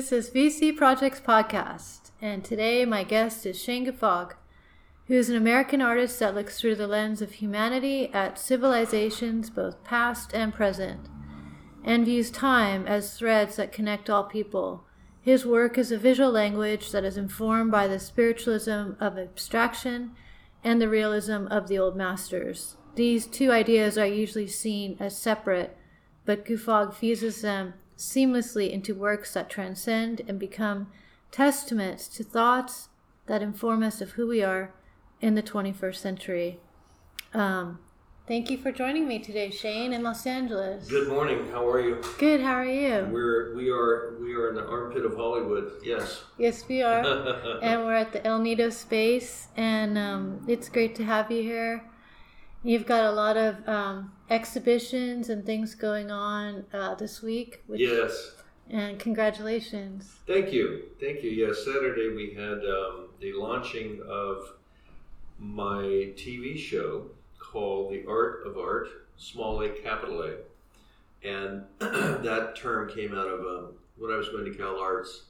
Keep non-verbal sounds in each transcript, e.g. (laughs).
This is VC Projects Podcast, and today my guest is Shane Guffogg, who is an American artist that looks through the lens of humanity at civilizations both past and present, and views time as threads that connect all people. His work is a visual language that is informed by the spiritualism of abstraction and the realism of the old masters. These two ideas are usually seen as separate, but Guffogg fuses them seamlessly into works that transcend and become testaments to thoughts that inform us of who we are in the 21st century. Um, thank you for joining me today, Shane, in Los Angeles. Good morning. How are you? Good. How are you? We're we are we are in the armpit of Hollywood. Yes. Yes, we are, (laughs) and we're at the El Nido space, and um, it's great to have you here. You've got a lot of um, exhibitions and things going on uh, this week. Which, yes. And congratulations. Thank you. Thank you. Yes, Saturday we had um, the launching of my TV show called The Art of Art, small a, capital A. And (clears throat) that term came out of um, when I was going to Cal Arts.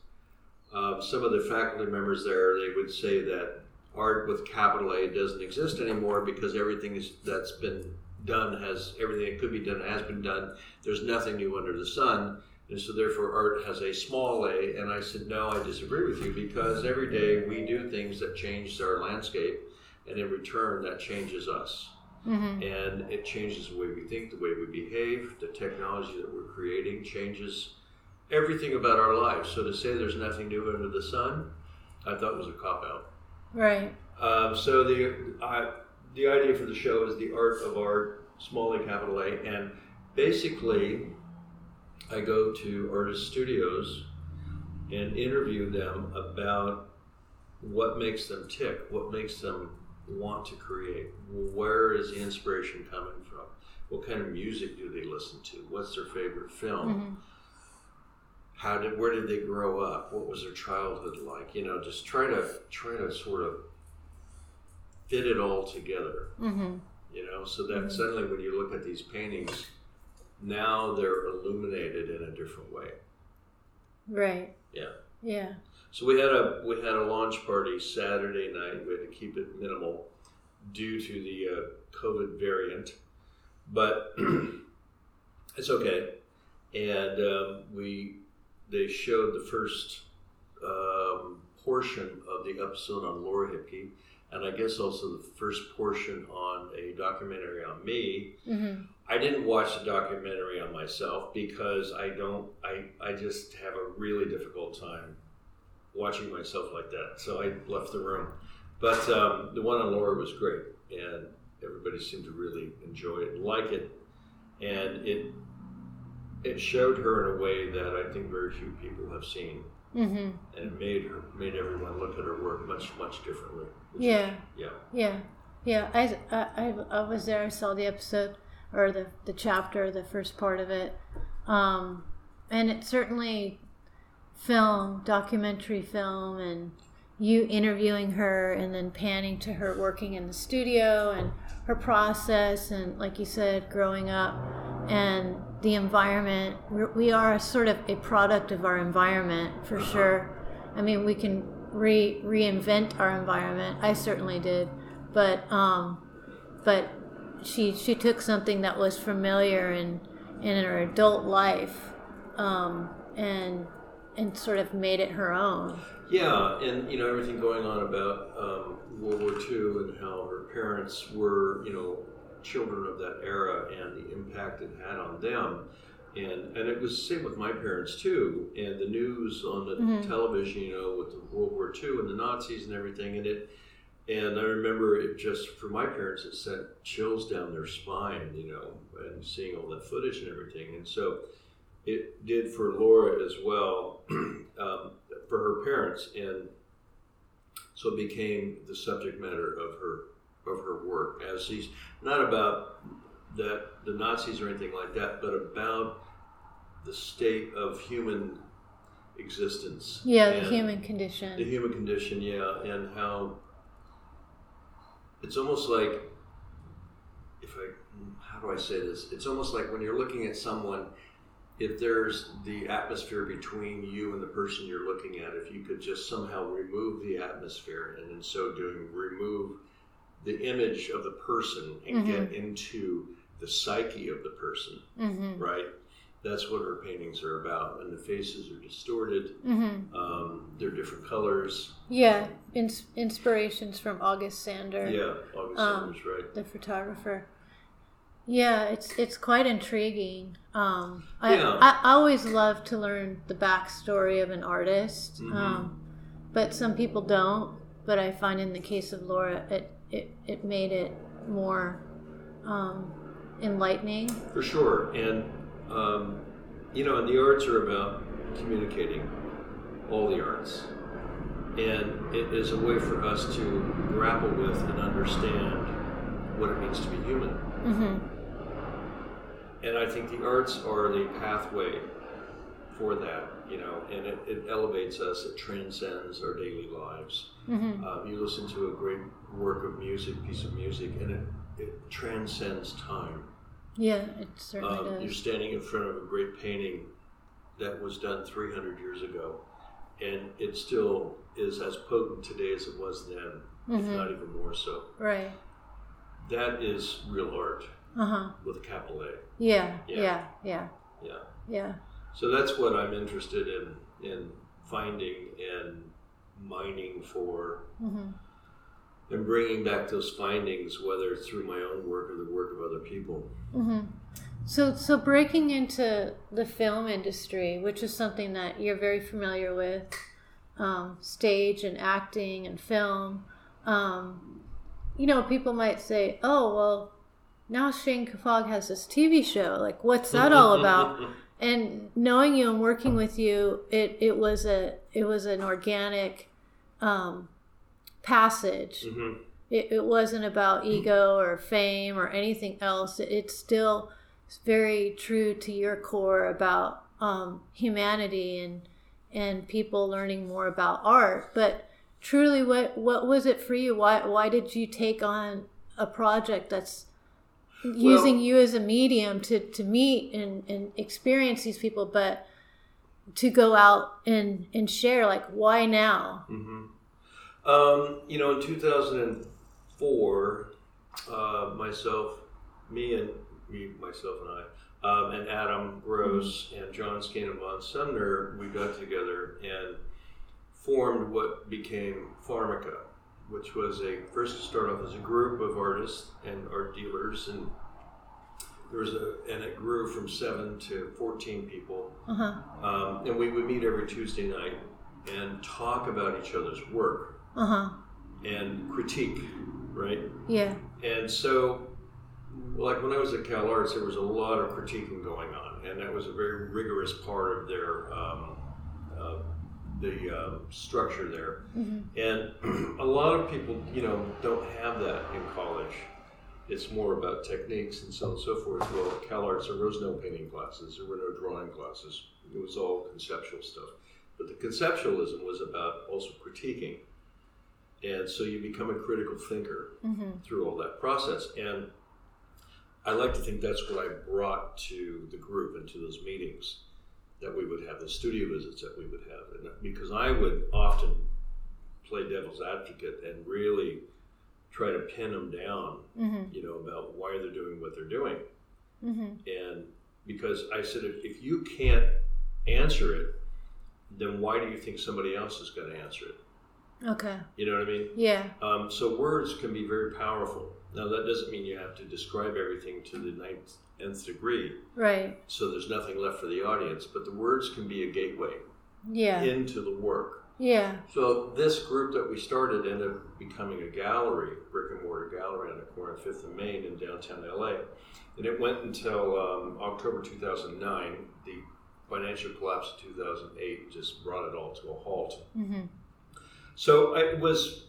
Um, some of the faculty members there, they would say that art with capital A doesn't exist anymore because everything is, that's been done has everything that could be done has been done. There's nothing new under the sun. And so therefore art has a small a. And I said, no, I disagree with you because every day we do things that change our landscape and in return that changes us. Mm-hmm. And it changes the way we think, the way we behave, the technology that we're creating changes everything about our lives. So to say there's nothing new under the sun, I thought was a cop out. Right. Um, so the uh, the idea for the show is the art of art, small a, capital A, and basically, I go to artist studios and interview them about what makes them tick, what makes them want to create, where is the inspiration coming from, what kind of music do they listen to, what's their favorite film. Mm-hmm how did where did they grow up what was their childhood like you know just try to try to sort of fit it all together. Mm-hmm. you know so that mm-hmm. suddenly when you look at these paintings now they're illuminated in a different way. Right. Yeah. Yeah. So we had a we had a launch party saturday night. We had to keep it minimal due to the uh, covid variant but (clears throat) it's okay. And um, we they showed the first um, portion of the episode on Laura Hipke, and I guess also the first portion on a documentary on me. Mm-hmm. I didn't watch the documentary on myself because I don't. I I just have a really difficult time watching myself like that. So I left the room. But um, the one on Laura was great, and everybody seemed to really enjoy it and like it. And it it showed her in a way that I think very few people have seen, mm-hmm. and it made her made everyone look at her work much much differently. Yeah. yeah. Yeah. Yeah. I, I I was there. I saw the episode or the the chapter, the first part of it, um, and it certainly film, documentary film, and you interviewing her and then panning to her working in the studio and her process and like you said growing up and the environment. We're, we are sort of a product of our environment for sure. I mean, we can re reinvent our environment. I certainly did, but um, but she she took something that was familiar in in her adult life, um, and and sort of made it her own. Yeah, and you know everything going on about um, World War II and how her parents were, you know, children of that era and the impact it had on them. And, and it was the same with my parents too. And the news on the mm-hmm. television, you know, with the World War II and the Nazis and everything. And it, and I remember it just for my parents, it sent chills down their spine, you know, and seeing all that footage and everything. And so it did for Laura as well, (clears throat) um, for her parents. And so it became the subject matter of her of her work as she's not about that the Nazis or anything like that, but about the state of human existence. Yeah, the human condition. The human condition, yeah, and how it's almost like if I how do I say this? It's almost like when you're looking at someone if there's the atmosphere between you and the person you're looking at, if you could just somehow remove the atmosphere and in so doing remove the image of the person and Mhm. get into the psyche of the person, Mm-hmm. right? That's what her paintings are about. And the faces are distorted, Mm-hmm. um, they're different colors. Yeah, ins- inspirations from August Sander, Yeah, August Um, Sanders, right? the photographer. Yeah, it's it's quite intriguing. Um, I, Yeah. I I always love to learn the backstory of an artist, Mhm. um, but some people don't. But I find in the case of Laura, it it, it made it more um, enlightening. For sure. And, um, you know, and the arts are about communicating, all the arts. And it is a way for us to grapple with and understand what it means to be human. hmm And I think the arts are the pathway for that, you know, and it, it elevates us, it transcends our daily lives. hmm Um, you listen to a great work of music, piece of music, and it, it transcends time. Yeah, it certainly Um, you're standing in front of a great painting that was done 300 years ago, and it still is as potent today as it was then, if Mhm. not even more so. Right. That is real art Uh huh. with a capital A. Yeah. Yeah. Yeah. Yeah. Yeah. Yeah. So that's what I'm interested in in finding and mining for, hmm and bringing back those findings, whether it's through my own work or the work of other people. hmm So, so breaking into the film industry, which is something that you're very familiar with, um, stage and acting and film. Um, you know, people might say, "Oh, well, now Shane Fogg has this TV show. Like, what's that all about?" (laughs) and knowing you and working with you, it, it was a it was an organic um, passage hmm it, it wasn't about ego or fame or anything else. It, it's still very true to your core about um, humanity and and people learning more about art. But truly, what what was it for you? Why why did you take on a project that's using you as a medium to, to meet and, and experience these people, but to go out and, and share? Like, why now? hmm Um, you know, in 2004, uh, myself, me and me, myself and I, um, and Adam Gross and John Scannon von Sumner, we got together and formed what became Pharmaka, which was a first to start off as a group of artists and art dealers, and there was a, and it grew from seven to 14 people. Uh huh. Um, and we would meet every Tuesday night and talk about each other's work Uh huh. and critique, right? Yeah. And so, like when I was at Cal Arts, there was a lot of critiquing going on, and that was a very rigorous part of their um, the um, structure there. hmm And (clears throat) a lot of people, you know, don't have that in college. It's more about techniques and so on and so forth. Well, at Cal Arts, there was no painting classes, there were no drawing classes. It was all conceptual stuff. But the conceptualism was about also critiquing. And so you become a critical thinker hmm through all that process. And I like to think that's what I brought to the group and to those meetings that we would have, the studio visits that we would have. And because I would often play devil's advocate and really try to pin them down, hmm you know, about why they're doing what they're doing. hmm And because I said, if, if you can't answer it, then why do you think somebody else is going to answer it? Okay. You know what I mean? Yeah. Um, so words can be very powerful. Now that doesn't mean you have to describe everything to the ninth nth degree, Right. so there's nothing left for the audience. But the words can be a gateway Yeah. into the work. Yeah. So this group that we started ended up becoming a gallery, brick and mortar gallery on the corner of Fifth and Main in downtown LA, and it went until um, October 2009. The financial collapse of 2008 just brought it all to a halt. hmm So I was,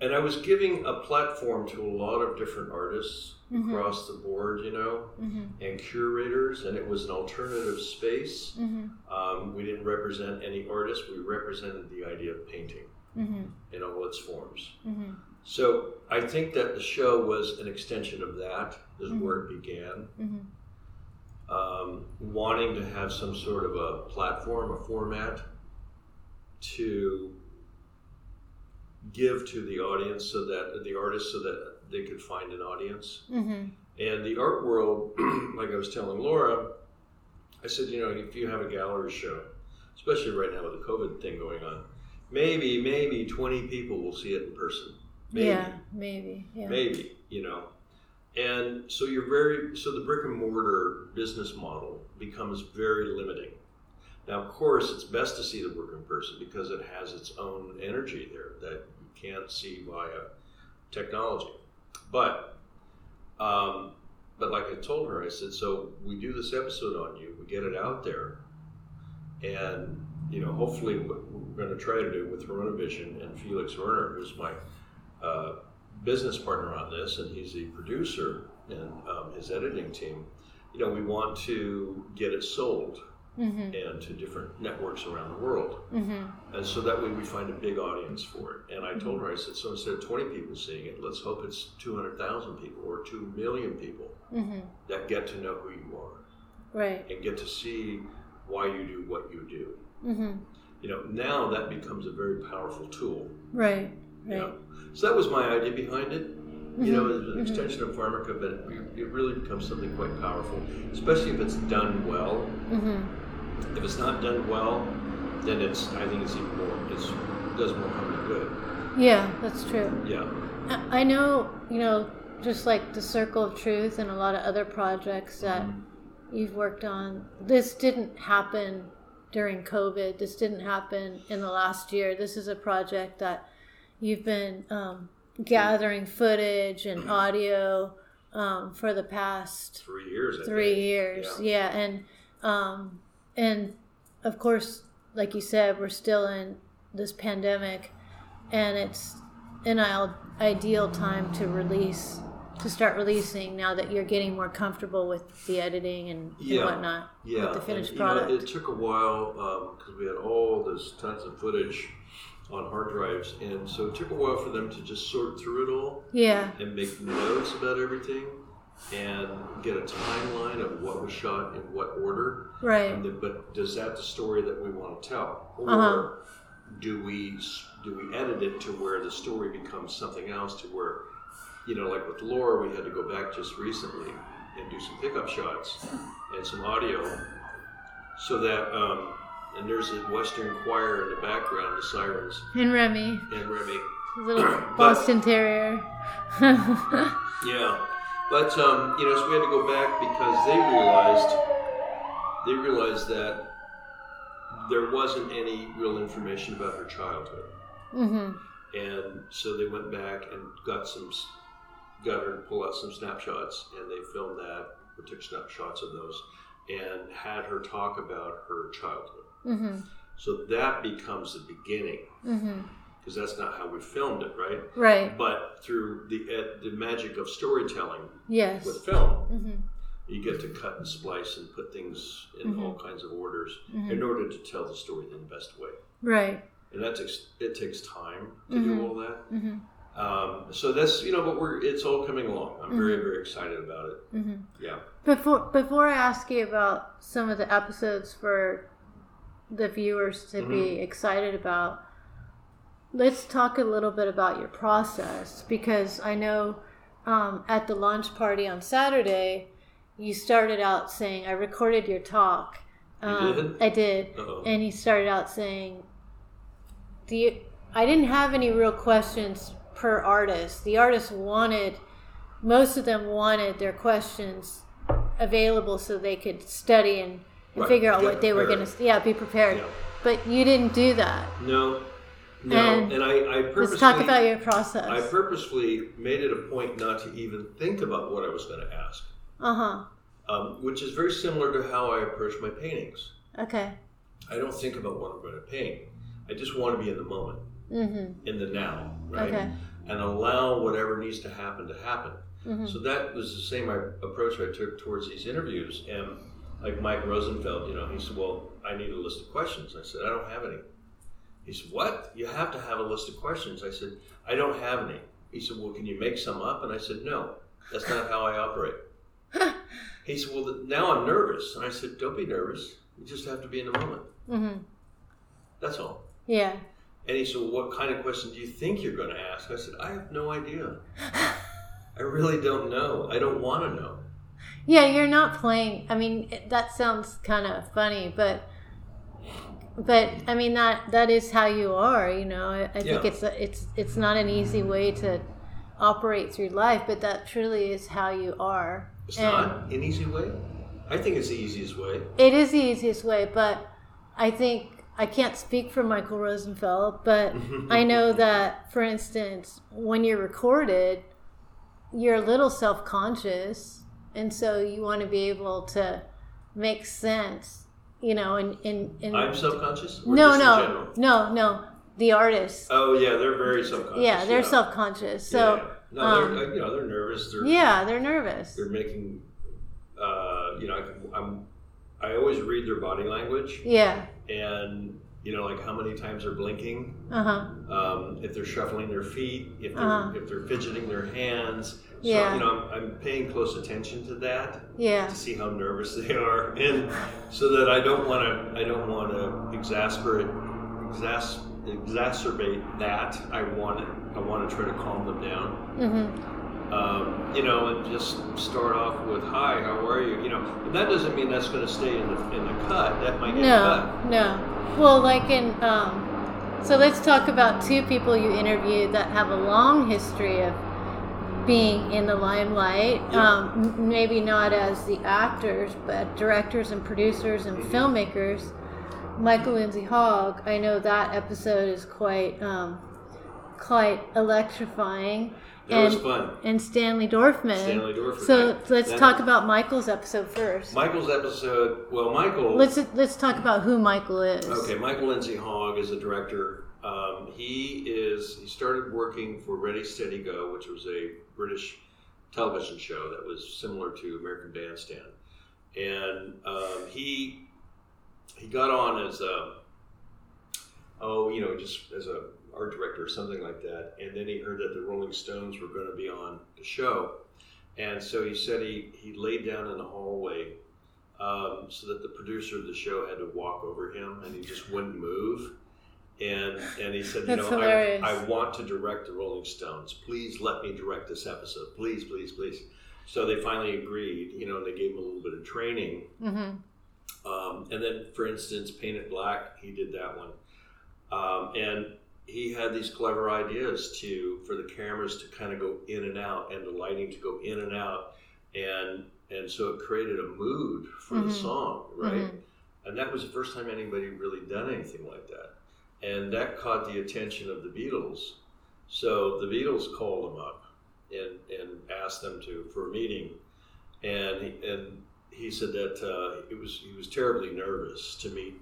and I was giving a platform to a lot of different artists Mhm. across the board, you know, hmm and curators, and it was an alternative space. hmm Um, we didn't represent any artist, we represented the idea of painting hmm in all its forms. hmm So I think that the show was an extension of that, is Mhm. where it began. um, wanting to have some sort of a platform, a format to give to the audience so that the artists so that they could find an audience. Mm-hmm. And the art world, (clears throat) like I was telling Laura, I said, you know, if you have a gallery show, especially right now with the COVID thing going on, maybe, maybe 20 people will see it in person. Maybe. Yeah, maybe. Yeah. Maybe, you know. And so you're very, so the brick and mortar business model becomes very limiting. Now, of course, it's best to see the work in person because it has its own energy there that can't see via technology. But, um, but like I told her, I said, so we do this episode on you, we get it out there, and you know, hopefully, what we're going to try to do with Vision and Felix Werner, who's my uh, business partner on this, and he's the producer and um, his editing team. You know, we want to get it sold Mm-hmm. and to different networks around the world. Mm-hmm. And so that way we find a big audience for it. And I told her, I said, so instead of 20 people seeing it, let's hope it's 200,000 people or 2 million people Mm-hmm. that get to know who you are Right. and get to see why you do what you do. Mm-hmm. You know, now that becomes a very powerful tool. Right. you know. So that was my idea behind it. You know, as an extension of Pharmaka, but it, it really becomes something quite powerful, especially if it's done well. Mm-hmm. If it's not done well, then it's I think it's even more it's it does more harm than good. Yeah, that's true. Yeah. I know, you know, just like the Circle of Truth and a lot of other projects that Mhm. you've worked on, this didn't happen during COVID. This didn't happen in the last year. This is a project that you've been um, gathering footage and audio um, for the past Three years. I three think. years Yeah. yeah, and um and of course like you said we're still in this pandemic and it's an ideal time to release to start releasing now that you're getting more comfortable with the editing and, and whatnot Yeah. with the finished and, you know, it took a while um, because we had all this tons of footage on hard drives, and so it took a while for them to just sort through it all. yeah and make notes about everything and get a timeline of what was shot in what order. right And then, but does that the story that we want to tell, or Uh-huh. do we do we edit it to where the story becomes something else? To where, you know, like with Laura, we had to go back just recently and do some pickup shots and some audio, so that. Um, and there's a Western choir in the background, the sirens, and remy and Remy. little (coughs) boston terrier (laughs) Yeah, but um, you know, so we had to go back because they realized they realized that there wasn't any real information about her childhood, mm-hmm. and so they went back and got some, got her to pull out some snapshots, and they filmed that or took snapshots of those, and had her talk about her childhood. Mm-hmm. So that becomes the beginning Mm-hmm. Because that's not how we filmed it, right? right But through the uh, the magic of storytelling yes with film, mm-hmm. you get to cut and splice and put things in all kinds of orders Mhm. in order to tell the story in the best way. right And that takes it takes time to do all that. mm-hmm. Um, so that's you know, but we're it's all coming along. I'm very Mhm. very excited about it. Mm-hmm. Yeah. Before before I ask you about some of the episodes for the viewers to be excited about, let's talk a little bit about your process because I know um, at the launch party on Saturday, you started out saying, "I recorded your talk." Um, did? I did, Uh-oh. and you started out saying, "Do you?" I didn't have any real questions per artist. The artists wanted, most of them wanted their questions available so they could study and, and Right, figure out get what they were going prepared. to. Yeah, be prepared. Yeah. But you didn't do that. No. No. And And, I, I purposely Let's talk about your process. I purposefully made it a point not to even think about what I was going to ask, uh huh. um, which is very similar to how I approach my paintings. Okay. I don't think about what I'm going to paint. I just want to be in the moment, Mm-hmm. in the now, right? Okay. And allow whatever needs to happen to happen. Mm-hmm. So that was the same approach I took towards these interviews. And like Mike Rosenfeld, you know, he said, "Well, I need a list of questions." I said, "I don't have any." He said, "What? You have to have a list of questions." I said, "I don't have any." He said, "Well, can you make some up?" And I said, "No, that's not how I operate." (laughs) he said, "Well, now I'm nervous." And I said, "Don't be nervous. You just have to be in the moment. Mm-hmm. That's all." Yeah. And he said, well, "What kind of question do you think you're going to ask?" I said, "I have no idea. (laughs) I really don't know. I don't want to know." Yeah, you're not playing. I mean, that sounds kind of funny, but but I mean that that is how you are. You know, I, I think it's a, it's it's not an easy way to operate through life, but that truly is how you are. It's And not an easy way. I think it's the easiest way. It is the easiest way, but I think I can't speak for Michael Rosenfeld, but (laughs) I know that, for instance, when you're recorded, you're a little self conscious, and so you want to be able to make sense, you know, and and, in I'm subconscious. No no no no the artists, Oh yeah, they're very subconscious. yeah, they're self conscious, so Yeah. no, um, they're you know they're nervous. They're yeah, they're nervous. they're making. Uh, you know, I, I'm. I always read their body language, Yeah, and you know, like how many times they're blinking, uh huh, um, if they're shuffling their feet, if they're Uh-huh. if they're fidgeting their hands. So, Yeah. you know, I'm, I'm paying close attention to that yeah, to see how nervous they are, and so that I don't want to I don't want to exasperate exas, exacerbate that. I want it. I want to try to calm them down. mm-hmm. Um, you know, and just start off with "Hi, how are you?" You know, and that doesn't mean that's going to stay in the in the cut. That might get No, cut. no. Well, like in, um, so let's talk about two people you interviewed that have a long history of being in the limelight. Um, maybe not as the actors, but directors and producers and Mhm. filmmakers. Michael Lindsay Hogg. I know that episode is quite, um, quite electrifying. That was and fun. and Stanley Dorfman. Stanley Dorfman. So let's that- talk about Michael's episode first. Michael's episode. Well, Michael. Let's let's talk about who Michael is. Okay, Michael Lindsay Hogg is a director. Um, he is. He started working for Ready Steady Go, which was a British television show that was similar to American Bandstand, and um, he he got on as a oh you know just as a art director or something like that, and then he heard that the Rolling Stones were going to be on the show, and so he said he he laid down in the hallway um, so that the producer of the show had to walk over him and he just wouldn't move. And and he said, you know, hilarious. I, I want to direct the Rolling Stones. Please let me direct this episode. Please, please, please. So they finally agreed, you know, and they gave him a little bit of training. Mm-hmm. Um, and then, for instance, Paint It Black, he did that one. Um, and he had these clever ideas to for the cameras to kind of go in and out and the lighting to go in and out. And and so it created a mood for Mhm. the song, right? Mhm. And that was the first time anybody really done anything like that. And that caught the attention of the Beatles. So the Beatles called him up and, and asked them to for a meeting. And he, and he said that uh, it was he was terribly nervous to meet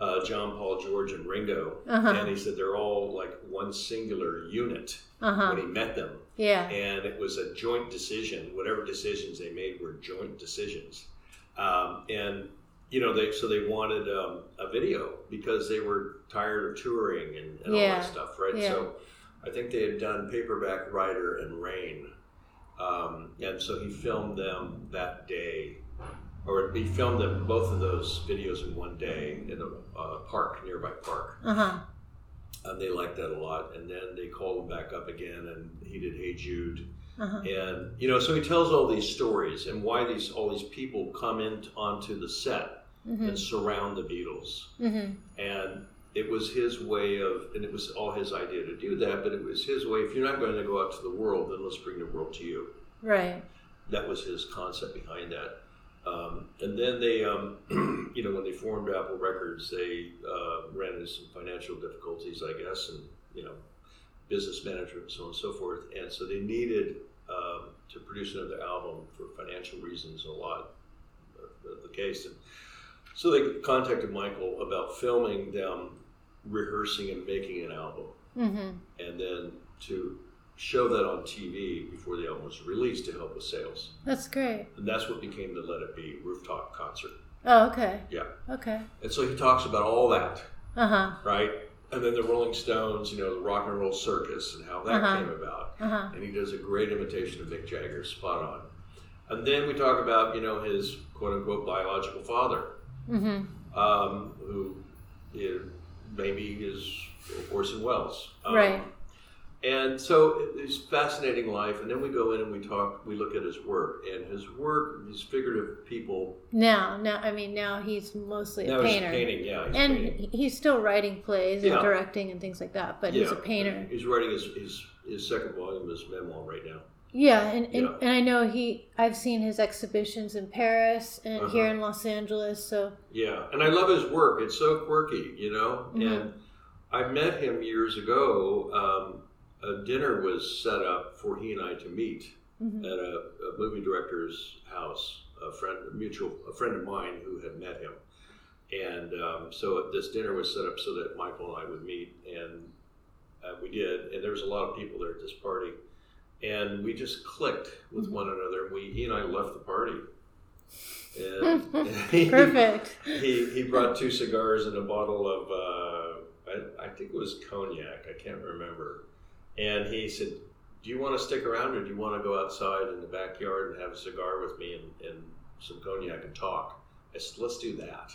uh, John, Paul, George, and Ringo. Uh-huh. And he said they're all like one singular unit Uh huh. when he met them Yeah. and it was a joint decision. Whatever decisions they made were joint decisions, um, and you know they so they wanted um, a video because they were tired of touring and, and all that stuff, right? Yeah. So I think they had done Paperback Writer and Rain, um, and so he filmed them that day. Or he filmed them both of those videos in one day in a uh, park, nearby park. Uh huh. And they liked that a lot. And then they called him back up again, and he did "Hey Jude," Uh huh. and you know so he tells all these stories and why these all these people come in onto the set Mm-hmm. and surround the beatles Mm-hmm. and it was his way of and it was all his idea to do that but it was his way if you're not going to go out to the world then let's bring the world to you Right. that was his concept behind that um, and then they um, (clears throat) you know when they formed apple records they uh, ran into some financial difficulties i guess and you know business management and so on and so forth. And so they needed um, to produce another album for financial reasons a lot of of the case. And so they contacted michael about filming them rehearsing and making an album. Mm-hmm. and then to show that on tv before the album was released to help with sales That's great. and that's what became the Let It Be rooftop concert. Oh, okay. Yeah. Okay. And so he talks about all that, Uh huh. right? And then the Rolling Stones, you know, the rock and roll circus and how that Uh-huh. came about. Uh huh. And he does a great imitation of Mick Jagger, spot on. And then we talk about you know his quote unquote biological father, Mm-hmm. um, who is, maybe is Orson Welles. Um, Right. And so it's fascinating life, and then we go in and we talk. We look at his work, and his work, these figurative people. Now, now, I mean, now he's mostly a Now he's painter, painting, yeah, he's and painting. he's still writing plays and Yeah. directing and things like that. But he's a Yeah, painter. He's writing his, his his second volume of his memoir right now. Yeah, and, and, Yeah. and I know he. I've seen his exhibitions in Paris and Uh-huh. here in Los Angeles. So Yeah, and I love his work. It's so quirky, you know. Mhm. And I met him years ago. Um, a dinner was set up for he and I to meet mhm. at a, a movie director's house. A friend, a mutual, a friend of mine who had met him, and um, so this dinner was set up so that Michael and I would meet, and uh, we did. And there was a lot of people there at this party, and we just clicked with Mhm. one another. We he and I left the party. And (laughs) he- perfect. he he brought two cigars and a bottle of uh, I, I think it was cognac. I can't remember. And he said, "Do you want to stick around, or do you want to go outside in the backyard and have a cigar with me and, and some cognac and talk?" I said, "Let's do that."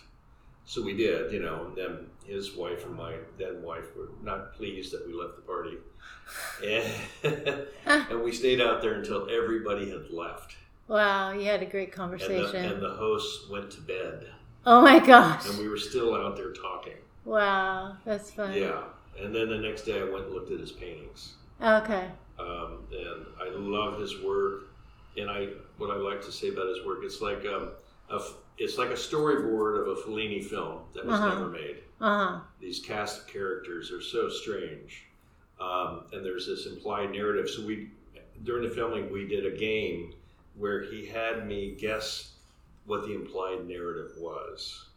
So we did, you know. And then his wife and my then wife were not pleased that we left the party, and, (laughs) and we stayed out there until everybody had left, Wow, you had a great and the, conversation. and the hosts went to bed. oh my gosh! and we were still out there talking. Wow, that's fun. Yeah, and then the next day I went and looked at his paintings, Okay. um, and I love his work. And I, what I like to say about his work, it's like um, a, it's like a storyboard of a Fellini film that was Uh-huh. never made. Uh huh. These cast of characters are so strange, um, and there's this implied narrative. So we, during the filming, we did a game where he had me guess what the implied narrative was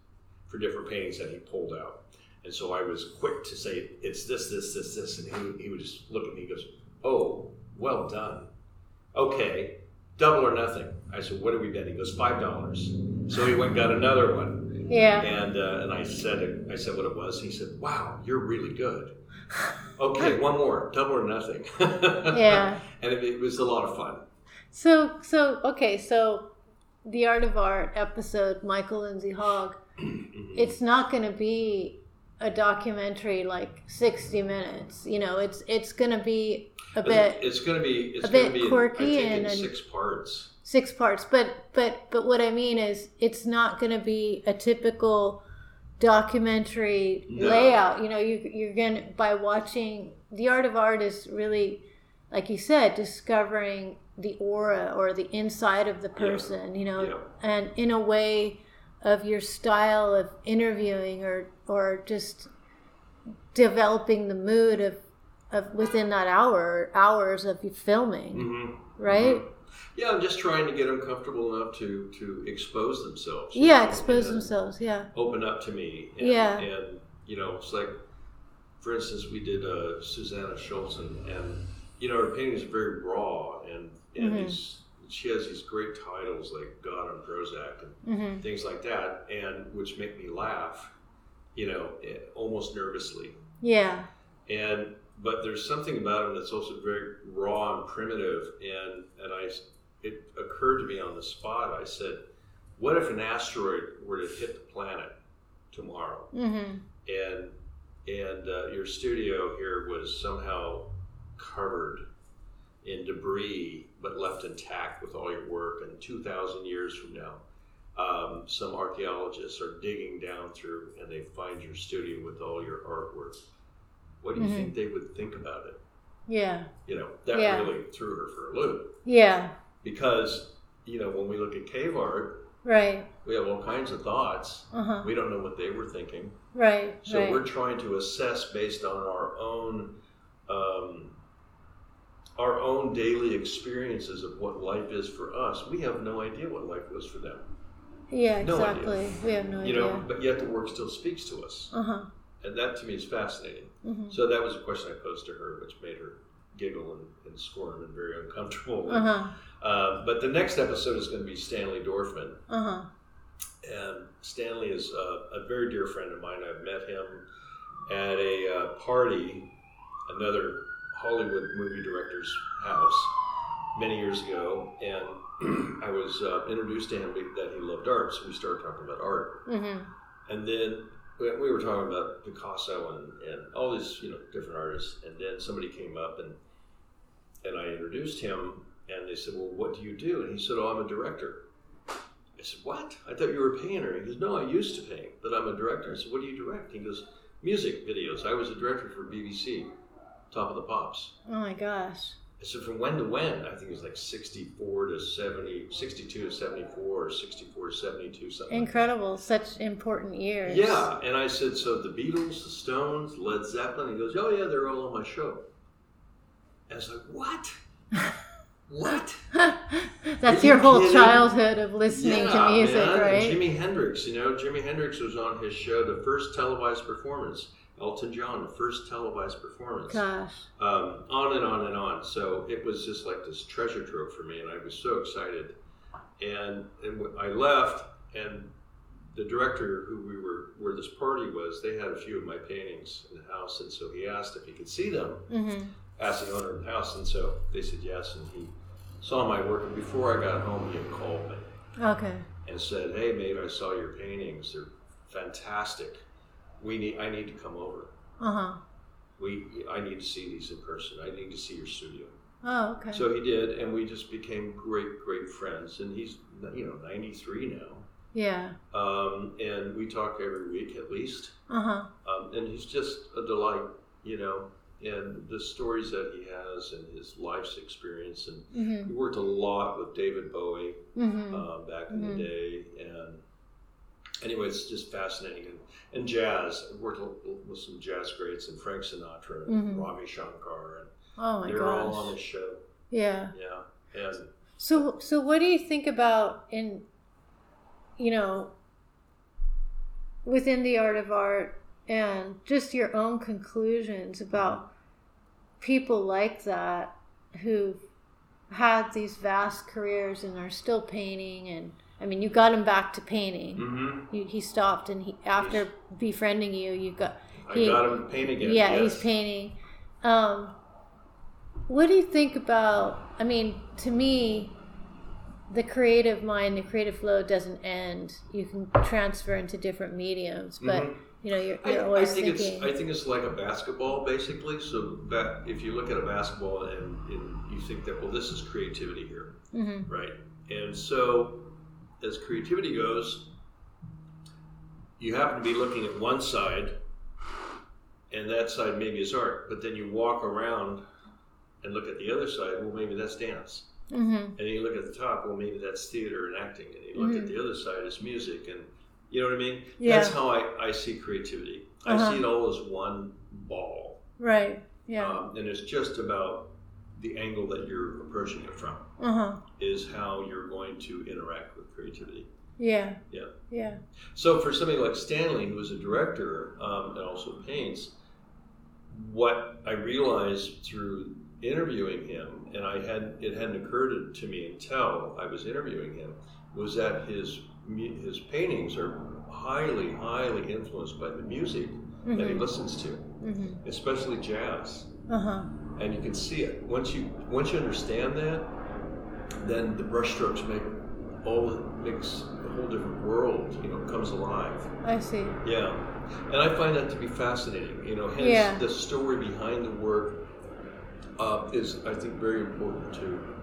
for different paintings that he pulled out. And so I was quick to say, it's this, this, this, this. And he, would- he would just look at me and goes, oh, well done. Okay, double or nothing. I said, what do we bet? He goes, $5. So he went and got another one. Yeah. And, uh, and I said, I said what it was. He said, wow, you're really good. (laughs) Okay, one more, double or nothing. (laughs) Yeah. And it, it was a lot of fun. So so okay, so the Art of Art episode, Michael Lindsay Hogg, (clears throat) Mhm. it's not going to be a documentary like 60 minutes. You know, it's it's going to be a bit It's going to be it's a going bit be in, quirky I think and- in and- six parts. six parts, but but but what I mean is it's not going to be a typical documentary No. layout. You know, you you're going to by watching the Art of Art is really like you said discovering the aura or the inside of the person, you know, Yeah. and in a way of your style of interviewing or or just developing the mood of of within that hour hours of you filming, Mm-hmm. right? Yeah, I'm just trying to get them comfortable enough to to expose themselves. Yeah, know, expose themselves. Yeah. Open up to me. And, Yeah. And you know, it's like, for instance, we did uh, Susanna Schultz, and, and you know, her paintings are very raw, and and Mhm. these she has these great titles like God on Prozac and hmm things like that, and which make me laugh, you know, eh, almost nervously. Yeah. And but there's something about him that's also very raw and primitive. And and I, it occurred to me on the spot. I said, "What if an asteroid were to hit the planet tomorrow, hmm and and uh, your studio here was somehow covered in debris but left intact with all your work, and two thousand years from now." Um, some archaeologists are digging down through and they find your studio with all your artwork. What do you Mhm. think they would think about it? Yeah. You know, that Yeah. really threw her for a loop Yeah. because, you know, when we look at cave art, Right. we have all kinds of thoughts. Uh huh. We don't know what they were thinking. Right. So right. we're trying to assess based on our own um, our own daily experiences of what life is for us. We have no idea what life was for them. yeah. no idea. Exactly. We have no You idea. know, but yet the work still speaks to us. Uh huh. And that to me is fascinating. hmm So that was a question I posed to her, which made her giggle and, and squirm and very uncomfortable. Uh huh. Uh, but the next episode is going to be Stanley Dorfman. Uh huh. And Stanley is uh, a very dear friend of mine. I've met him at a uh, party, another Hollywood movie director's house, many years ago, and (clears throat) I was uh, introduced to him that he loved art, so we started talking about art. Mm-hmm. And then we we were talking about Picasso and, and all these you know different artists, and then somebody came up and and I introduced him, and they said, "Well, what do you do?" And he said, "Oh, I'm a director." I said, "What? I thought you were a painter." He goes, "No, I used to paint, but I'm a director." I said, "What do you direct?" He goes, "Music videos. I was a director for BBC, Top of the Pops." Oh my gosh. So "From when to when?" I think it was like 64 to 70, 62 to 74, or 64 to 72, something. like. Incredible. Such important years. Yeah, and I said, so the Beatles, the Stones, Led Zeppelin. He goes, oh yeah, they're all on my show. And I was like, what? (laughs) what? (laughs) That's your whole kidding? childhood of listening yeah, to music, man. right? Jimi Hendrix, you know, Jimi Hendrix was on his show, the first televised performance. Elton John, the first televised performance. Gosh. Um, on and on and on. So it was just like this treasure trove for me, and I was so excited. And, and I left, and the director who we were where this party was, they had a few of my paintings in the house, and so he asked if he could see them. Mm-hmm. Asked the owner of the house, and so they said yes, and he saw my work. And before I got home, he had called me Okay. and said, "Hey, mate, I saw your paintings. They're fantastic. We need. I need to come over. Uh huh. We. I need to see these in person. I need to see your studio." Oh, okay. So he did, and we just became great, great friends. And he's, you know, 93 now. yeah. Um, and we talk every week at least. Uh huh. Um, and he's just a delight, you know. And the stories that he has and his life's experience. And Mm-hmm. we worked a lot with David Bowie Mm-hmm. uh, back in Mhm. the day. And anyway, it's just fascinating. And, and jazz. I worked with some jazz greats and Frank Sinatra and Mhm. Ravi Shankar. And oh my they're all on the show. Yeah. Yeah. And So, so what do you think about in, you know, within the art of art and just your own conclusions about people like that who've had these vast careers and are still painting and I mean you got him back to painting. hmm You, he stopped and he after befriending you you got I He- got him to paint again. yeah, yes. he's painting. Um, what do you think about? I mean, to me, the creative mind, the creative flow doesn't end. You can transfer into different mediums, but Mhm. you know, you're, I, you're I always think thinking. it's I think it's like a basketball basically. So that if you look at a basketball and, and you think that well this is creativity here, hmm right? And so as creativity goes, you happen to be looking at one side, and that side maybe is art. But then you walk around and look at the other side. Well, maybe that's dance. hmm And then you look at the top, well, maybe that's theater and acting. And you look at Mhm. the other side as music. And you know what I mean? Yeah. That's how I, I see creativity. I Uh-huh. see it all as one ball. Right. Yeah. Um, and it's just about the angle that you're approaching it from, Uh huh. is how you're going to interact with creativity. Yeah. Yeah. Yeah. So for somebody like Stanley, who is a director um, and also paints, what I realized through interviewing him, and I had it hadn't occurred to me until I was interviewing him, was that his his paintings are highly, highly influenced by the music that he hmm listens to, hmm especially jazz, Uh huh. And you can see it once you once you understand that, then the brushstrokes make all the makes a whole different world. You know, comes alive. I see. Yeah, and I find that to be fascinating. You know, hence Yeah. the story behind the work uh, is, I think, very important to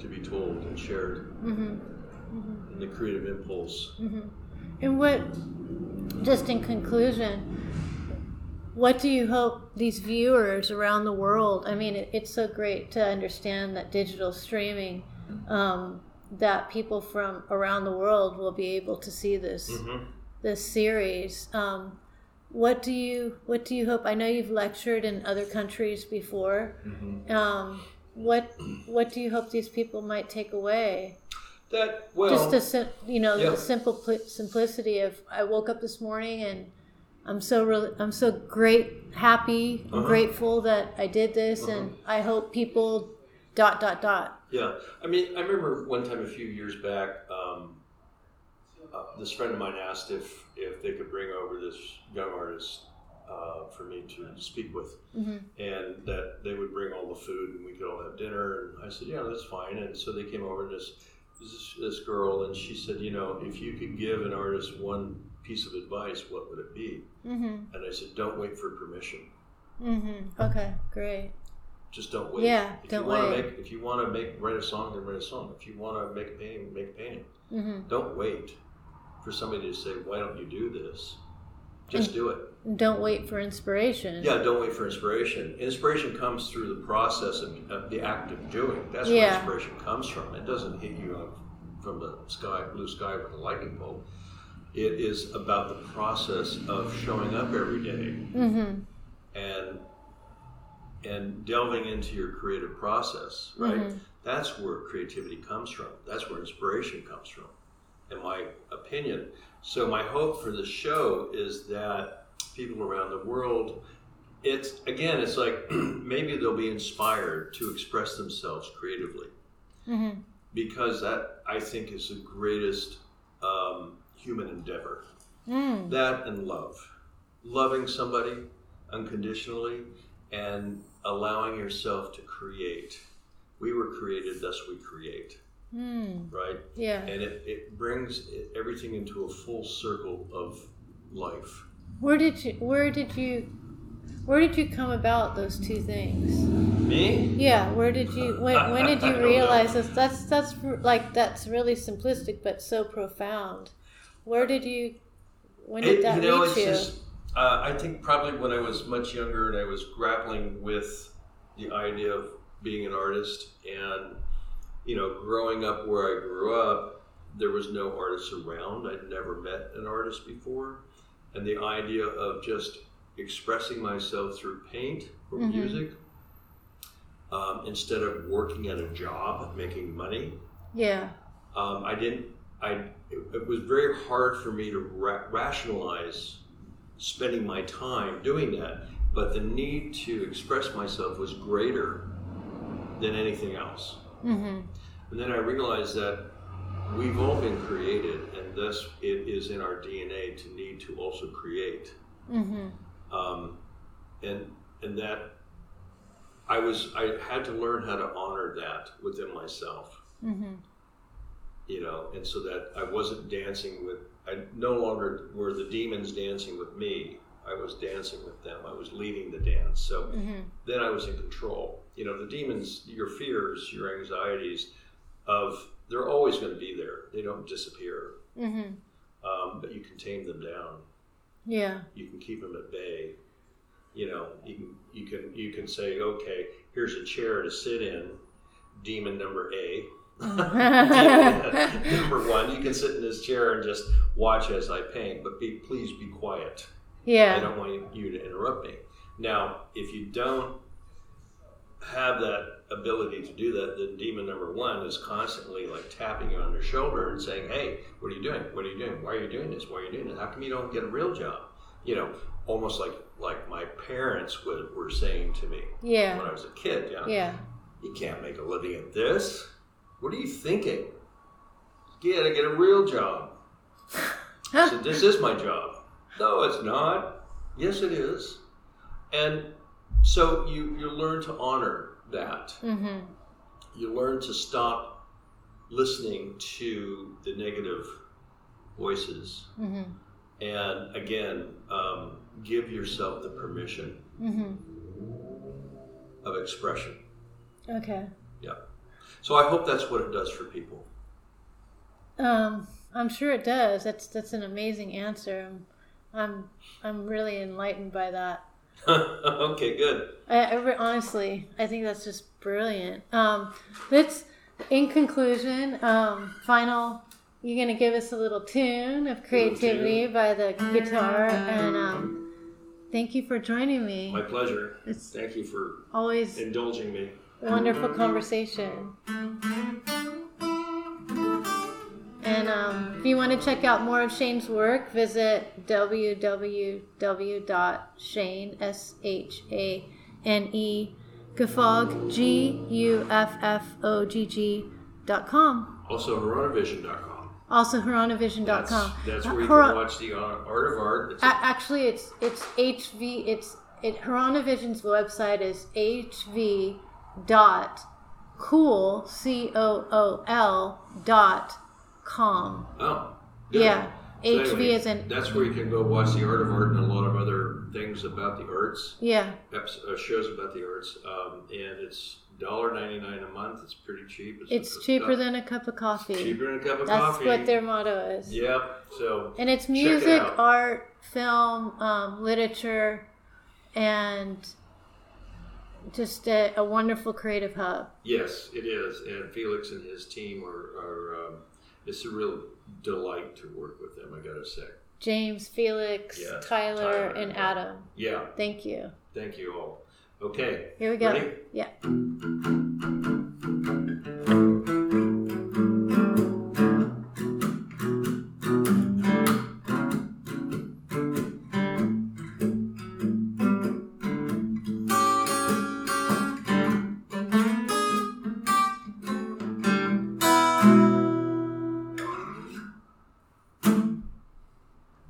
to be told and shared. hmm hmm And the creative impulse. Mm-hmm. And what, just in conclusion, what do you hope these viewers around the world? I mean, it, it's so great to understand that digital streaming, um, that people from around the world will be able to see this hmm this series. Um, what do you What do you hope? I know you've lectured in other countries before. hmm Um, what What do you hope these people might take away? That well, just the sim- you know yeah. the simple pl- simplicity of I woke up this morning and I'm so really I'm so great happy Uh-huh. grateful that I did this and I hope people dot dot dot Yeah, I mean, I remember one time a few years back, um, uh, this friend of mine asked if if they could bring over this young artist, uh, for me to speak with, Mhm. and that they would bring all the food and we could all have dinner. And I said, yeah, that's fine. And so they came over and this this, this girl, and she said, you know, if you could give an artist one piece of advice, what would it be? Mhm. And I said, don't wait for permission. Mhm. Okay. Great. Just don't wait. Yeah, if don't you wait. Make, if you want to make write a song, then write a song. If you want to make a painting, make a painting. Mhm. Don't wait for somebody to say, why don't you do this? Just do it. Don't wait for inspiration. Yeah, don't wait for inspiration. Inspiration comes through the process of, of the act of doing. That's where inspiration comes from. It doesn't hit you up from the sky, blue sky with a lightning bolt. It is about the process of showing up every day Mhm. and and delving into your creative process, right? Mhm. That's where creativity comes from. That's where inspiration comes from, in my opinion. So my hope for the show is that people around the world, it's again, it's like (clears throat) maybe they'll be inspired to express themselves creatively Mhm. because that I think is the greatest um, human endeavor. Mm. That and love. Loving somebody unconditionally and allowing yourself to create. We were created, thus we create, Mm. right? Yeah. And it, it brings everything into a full circle of life. Where did you? Where did you? Where did you come about those two things? Me? Yeah. Where did you? When, when did (laughs) you realize this? That's that's like that's really simplistic, but so profound. Where did you? When did It- that you know, it's just, uh, I think probably when I was much younger and I was grappling with the idea of being an artist and, you know, growing up where I grew up, there was no artists around. I'd never met an artist before. And the idea of just expressing myself through paint or Mhm. music um, instead of working at a job making money yeah. um, I didn't. I. It, it was very hard for me to ra- rationalize spending my time doing that. But the need to express myself was greater than anything else. Mm-hmm. And then I realized that we've all been created, and thus it is in our DNA to need to also create. Mm-hmm. Um, and and that I was I had to learn how to honor that within myself. Mm-hmm. You know, and so that I wasn't dancing with, I no longer were the demons dancing with me. I was dancing with them. I was leading the dance. So Mm-hmm. then I was in control. You know, the demons, your fears, your anxieties, of they're always going to be there. They don't disappear, Mm-hmm. um, but you can tame them down. Yeah. You can keep them at bay. You know, you can you can you can say, okay, here's a chair to sit in. Demon number A, (laughs) Number one, you can sit in this chair and just watch as I paint, but be please be quiet. Yeah. I don't want you to interrupt me. Now, if you don't have that ability to do that, then demon number one is constantly like tapping you on your shoulder and saying, "Hey, what are you doing? What are you doing? Why are you doing this? Why are you doing this? How come you don't get a real job?" You know, almost like like my parents would were saying to me yeah. when I was a kid. You know, Yeah. you can't make a living at this. What are you thinking? You gotta get a real job. I said, This is my job. No, it's not. Yes, it is. And so you, you learn to honor that. Mm-hmm. You learn to stop listening to the negative voices. Mm-hmm. And again, um, give yourself the permission Mm-hmm. of expression. Okay. So I hope that's what it does for people. Um, I'm sure it does. That's that's an amazing answer. I'm I'm, I'm really enlightened by that. (laughs) okay, good. I, I honestly, I think that's just brilliant. Um, let's, in conclusion, um, final. You're gonna give us a little tune of creativity by the guitar, and um, thank you for joining me. My pleasure. It's Thank you for always indulging me. Wonderful conversation. And um, if you want to check out more of Shane's work, visit www.shane, S H A N E, Guffogg, G U F F O G G dot com. Also, Hieronyvision.com. Also, That's, Hieronyvision.com. that's where you can watch the Art of Art. It's A- actually, it's it's HV. It's it. Website is HV dot cool c o o l dot com. oh, good. Yeah, So HV anyway, is in That's where you can go watch the Art of Art and a lot of other things about the arts. yeah. uh, shows about the arts, um, and it's $1.99 a month. It's pretty cheap. It's cheaper than a cup of coffee. cheaper than a cup of That's coffee. what their motto is. Yep. So And it's Check it music, art, film, um, literature, and just a, a wonderful creative hub. yes, it is. And Felix and his team are. are um, it's a real delight to work with them. I gotta say. James, Felix, Yeah, Tyler, Tyler, and. Adam. Yeah. Thank you. Thank you all. Okay. Here we go. Ready? Yeah.